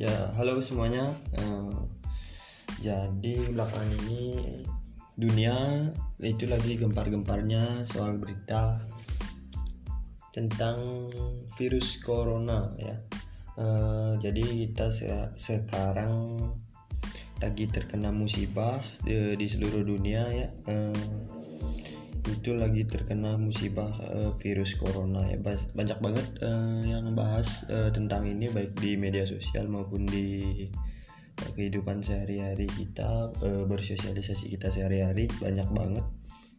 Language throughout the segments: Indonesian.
Ya, halo semuanya. Eh, jadi belakangan ini dunia itu lagi gempar-gemparnya soal berita tentang virus corona ya. Eh, jadi kita se- sekarang lagi terkena musibah di, di seluruh dunia ya. Eh, itu lagi terkena musibah eh, virus corona ya. Banyak banget eh, yang bahas eh, tentang ini baik di media sosial maupun di eh, kehidupan sehari-hari kita eh, bersosialisasi kita sehari-hari. Banyak banget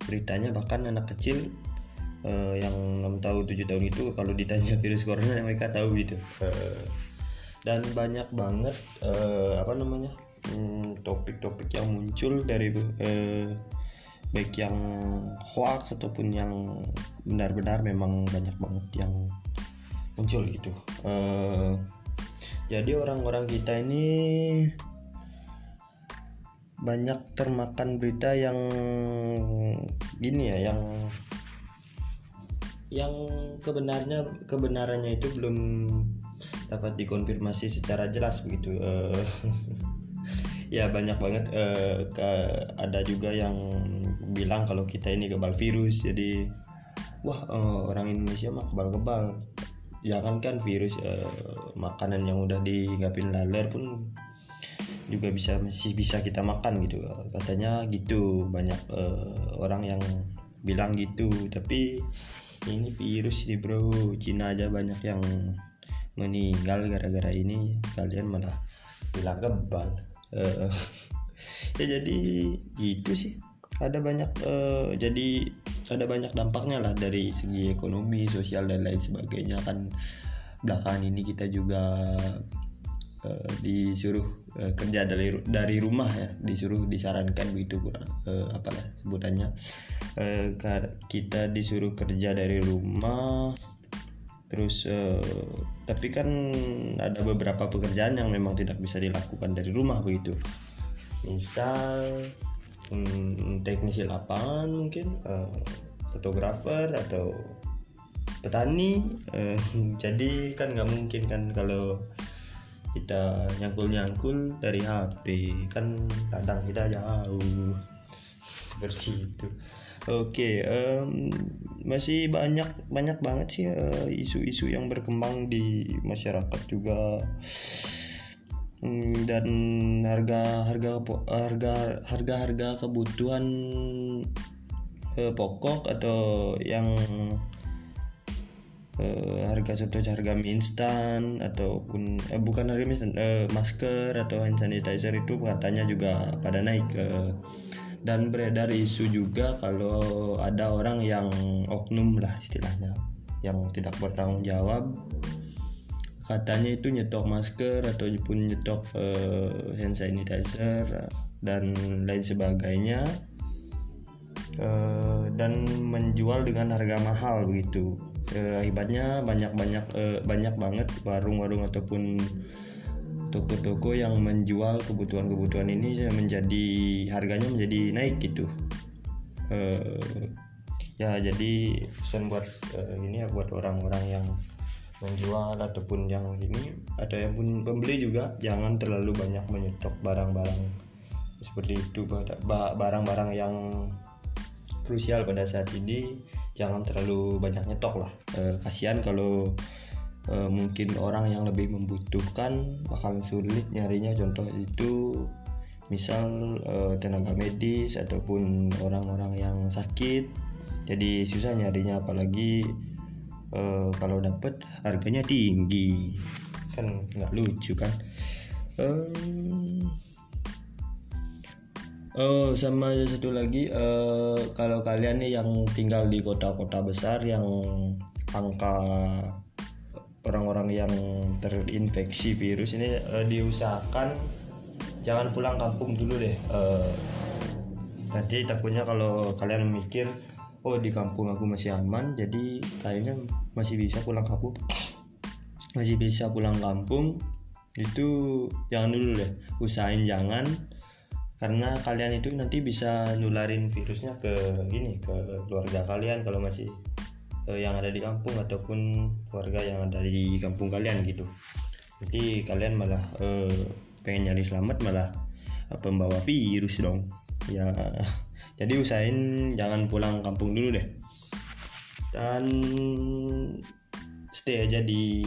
beritanya. Bahkan anak kecil eh, yang 6 tahun 7 tahun itu kalau ditanya virus corona mereka tahu gitu. Eh, dan banyak banget eh, apa namanya hmm, topik-topik yang muncul dari eh, baik yang hoax ataupun yang benar-benar memang banyak banget yang muncul gitu. Eh, jadi orang-orang kita ini banyak termakan berita yang gini ya yang yang kebenarnya kebenarannya itu belum dapat dikonfirmasi secara jelas begitu. Eh, ya banyak banget eh, ke- ada juga yang bilang kalau kita ini kebal virus. Jadi wah eh, orang Indonesia mah kebal-kebal. Jangan kan virus eh, makanan yang udah diinggapin laler pun juga bisa masih bisa kita makan gitu. Katanya gitu banyak eh, orang yang bilang gitu. Tapi ini virus nih bro. Cina aja banyak yang meninggal gara-gara ini. Kalian malah bilang kebal Eh, ya jadi gitu sih. Ada banyak eh, jadi ada banyak dampaknya lah dari segi ekonomi sosial dan lain sebagainya. Kan belakangan ini kita juga eh, disuruh eh, kerja dari dari rumah ya. Disuruh disarankan begitu kurang eh, apalah sebutannya. Kar- kita disuruh kerja dari rumah terus eh, tapi kan ada beberapa pekerjaan yang memang tidak bisa dilakukan dari rumah begitu. Misal hmm, teknisi lapangan mungkin eh, fotografer atau petani eh, jadi kan nggak mungkin kan kalau kita nyangkul-nyangkul dari HP kan kadang kita jauh. Seperti itu oke em, masih banyak banyak banget sih eh, isu-isu yang berkembang di masyarakat juga Hmm, dan harga harga harga harga harga kebutuhan eh, pokok atau yang eh, harga contoh harga mie instan ataupun eh, bukan harga mie instan eh, masker atau hand sanitizer itu katanya juga pada naik eh. Dan beredar isu juga kalau ada orang yang oknum lah istilahnya yang tidak bertanggung jawab. Katanya itu nyetok masker ataupun nyetok eh, hand sanitizer dan lain sebagainya. Eh, dan menjual dengan harga mahal begitu. Eh, akibatnya banyak banyak banyak banget warung-warung ataupun toko-toko yang menjual kebutuhan-kebutuhan ini menjadi harganya menjadi naik gitu. Eh, ya jadi pesan buat eh, ini ya buat orang-orang yang menjual ataupun yang ini ada yang pun pembeli juga jangan terlalu banyak menyetok barang-barang seperti itu. Ba- barang-barang yang krusial pada saat ini jangan terlalu banyak nyetok lah. Eh, kasihan kalau eh, mungkin orang yang lebih membutuhkan bakalan sulit nyarinya contoh itu misal eh, tenaga medis ataupun orang-orang yang sakit. Jadi susah nyarinya apalagi eh, kalau dapet harganya tinggi. Kan nggak lucu kan? Em, Oh sama satu lagi eh, kalau kalian nih yang tinggal di kota-kota besar yang angka orang-orang yang terinfeksi virus ini eh, diusahakan jangan pulang kampung dulu deh. Eh, nanti takutnya kalau kalian mikir oh di kampung aku masih aman jadi kayaknya masih bisa pulang kampung masih bisa pulang kampung itu jangan dulu deh usahain jangan karena kalian itu nanti bisa nularin virusnya ke ini ke keluarga kalian kalau masih yang ada di kampung ataupun keluarga yang ada di kampung kalian gitu. Nanti kalian malah uh, pengen nyari selamat malah uh, pembawa virus dong. Ya jadi usahain jangan pulang kampung dulu deh. Dan stay aja di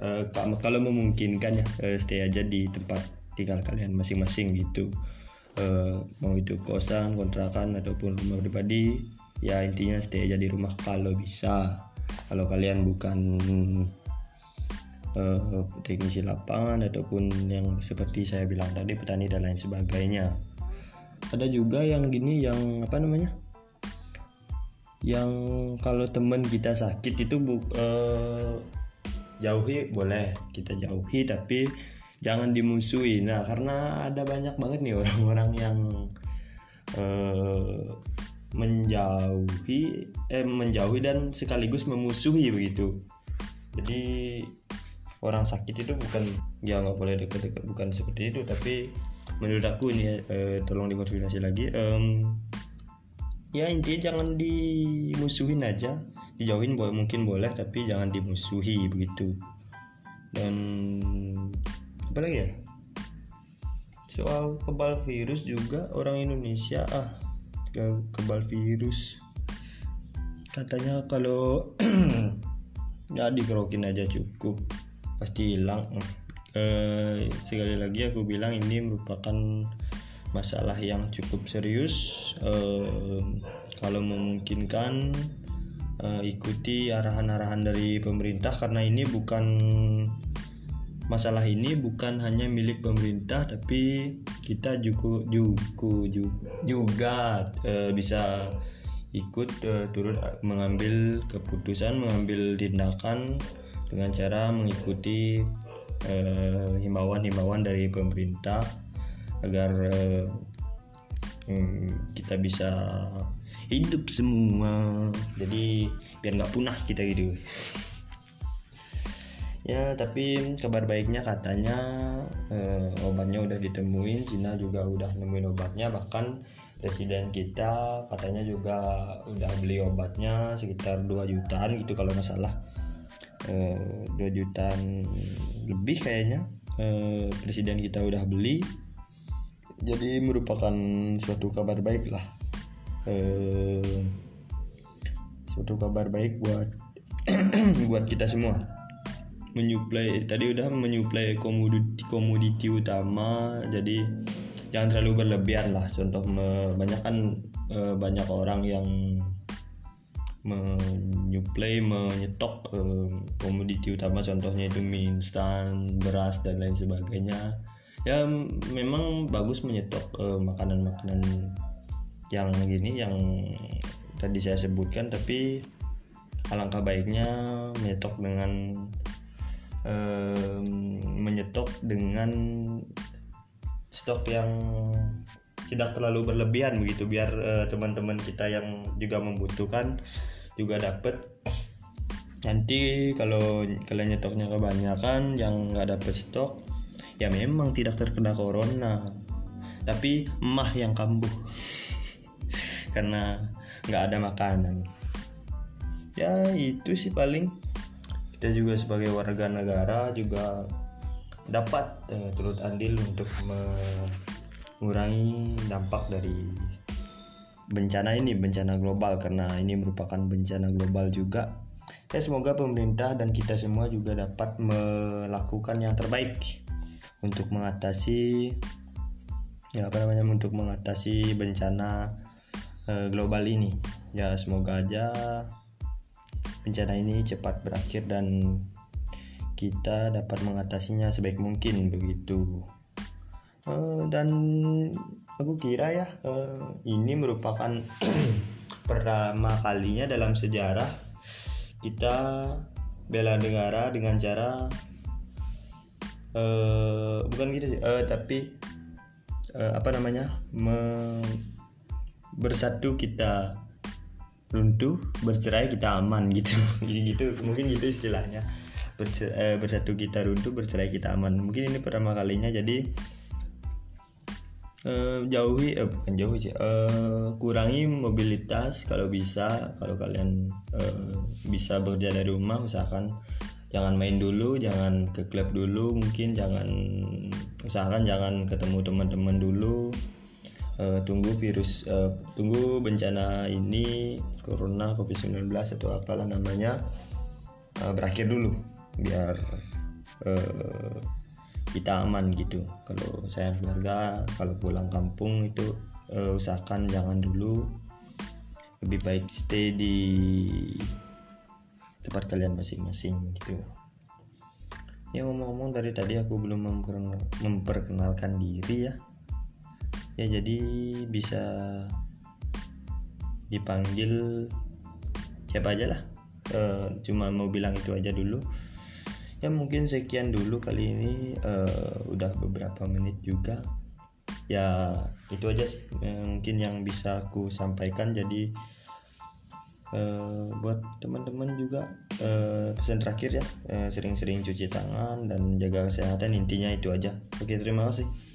uh, kalau memungkinkan ya uh, stay aja di tempat tinggal kalian masing-masing gitu. Uh, mau itu kosan kontrakan ataupun rumah pribadi ya intinya stay aja di rumah kalau bisa. Kalau kalian bukan uh, teknisi lapangan ataupun yang seperti saya bilang tadi petani dan lain sebagainya. Ada juga yang gini yang apa namanya? Yang kalau temen kita sakit itu bu, uh, jauhi boleh kita jauhi tapi jangan dimusuhi. Nah karena ada banyak banget nih orang-orang yang uh, menjauhi eh menjauhi dan sekaligus memusuhi begitu. Jadi orang sakit itu bukan ya nggak boleh dekat-dekat bukan seperti itu. Tapi menurut aku ini eh, tolong dikonfirmasi lagi um, ya intinya jangan dimusuhin aja. Dijauhin boleh mungkin boleh tapi jangan dimusuhi begitu. Dan apa lagi ya? Soal kebal virus juga orang Indonesia ah kebal virus. Katanya kalau ya dikerokin aja cukup pasti hilang. Eh, sekali lagi aku bilang ini merupakan masalah yang cukup serius. Eh, kalau memungkinkan eh, ikuti arahan-arahan dari pemerintah karena ini bukan masalah ini bukan hanya milik pemerintah tapi kita juga juga juga eh, bisa ikut uh, turut mengambil keputusan mengambil tindakan dengan cara mengikuti uh, himbauan-himbauan dari pemerintah agar uh, kita bisa hidup semua. Jadi biar nggak punah kita gitu ya tapi kabar baiknya katanya uh, obatnya udah ditemuin Cina juga udah nemuin obatnya bahkan presiden kita katanya juga udah beli obatnya sekitar 2 jutaan gitu kalau nggak salah. Eh, 2 jutaan lebih kayaknya eh, presiden kita udah beli. Jadi merupakan suatu kabar baik lah. Eh, suatu kabar baik buat buat kita semua menyuplai tadi udah menyuplai komoditi komoditi utama jadi jangan terlalu berlebihan lah. Contoh banyak kan eh, banyak orang yang menyuplai menyetok eh, komoditi utama. Contohnya itu mie instan beras dan lain sebagainya. Ya memang bagus menyetok eh, makanan-makanan yang gini yang tadi saya sebutkan tapi alangkah baiknya menyetok dengan eh, menyetok dengan stok yang tidak terlalu berlebihan begitu biar uh, teman-teman kita yang juga membutuhkan juga dapat nanti kalau kalian nyetoknya kebanyakan yang nggak dapet stok ya memang tidak terkena corona. Tapi emah yang kambuh. Karena nggak ada makanan. Ya itu sih paling kita juga sebagai warga negara juga dapat uh, turut andil untuk mengurangi dampak dari bencana ini bencana global karena ini merupakan bencana global juga. Ya semoga pemerintah dan kita semua juga dapat melakukan yang terbaik untuk mengatasi ya apa namanya untuk mengatasi bencana uh, global ini. Ya semoga aja bencana ini cepat berakhir dan kita dapat mengatasinya sebaik mungkin begitu. Uh, dan aku kira ya uh, ini merupakan pertama kalinya dalam sejarah kita bela negara dengan cara uh, bukan gitu uh, tapi uh, apa namanya me bersatu kita runtuh bercerai kita aman gitu. Gitu mungkin gitu istilahnya. Bersatu kita runtuh bercerai kita aman. Mungkin ini pertama kalinya jadi uh, jauhi eh, bukan jauh sih uh, kurangi mobilitas kalau bisa. Kalau kalian uh, bisa bekerja dari rumah usahakan jangan main dulu jangan ke klub dulu mungkin jangan usahakan jangan ketemu teman-teman dulu uh, tunggu virus uh, tunggu bencana ini corona covid 19 atau apalah namanya uh, berakhir dulu biar uh, kita aman gitu. Kalau saya keluarga kalau pulang kampung itu uh, usahakan jangan dulu. Lebih baik stay di tempat kalian masing-masing gitu. Ya ngomong-ngomong dari tadi aku belum memperkenalkan diri ya ya jadi bisa dipanggil siapa aja lah. E, cuma mau bilang itu aja dulu. Ya mungkin sekian dulu kali ini. E, udah beberapa menit juga. Ya itu aja e, mungkin yang bisa aku sampaikan. Jadi uh, buat teman-teman juga uh, pesan terakhir ya. Sering sering-sering cuci tangan dan jaga kesehatan. Intinya itu aja. Oke terima kasih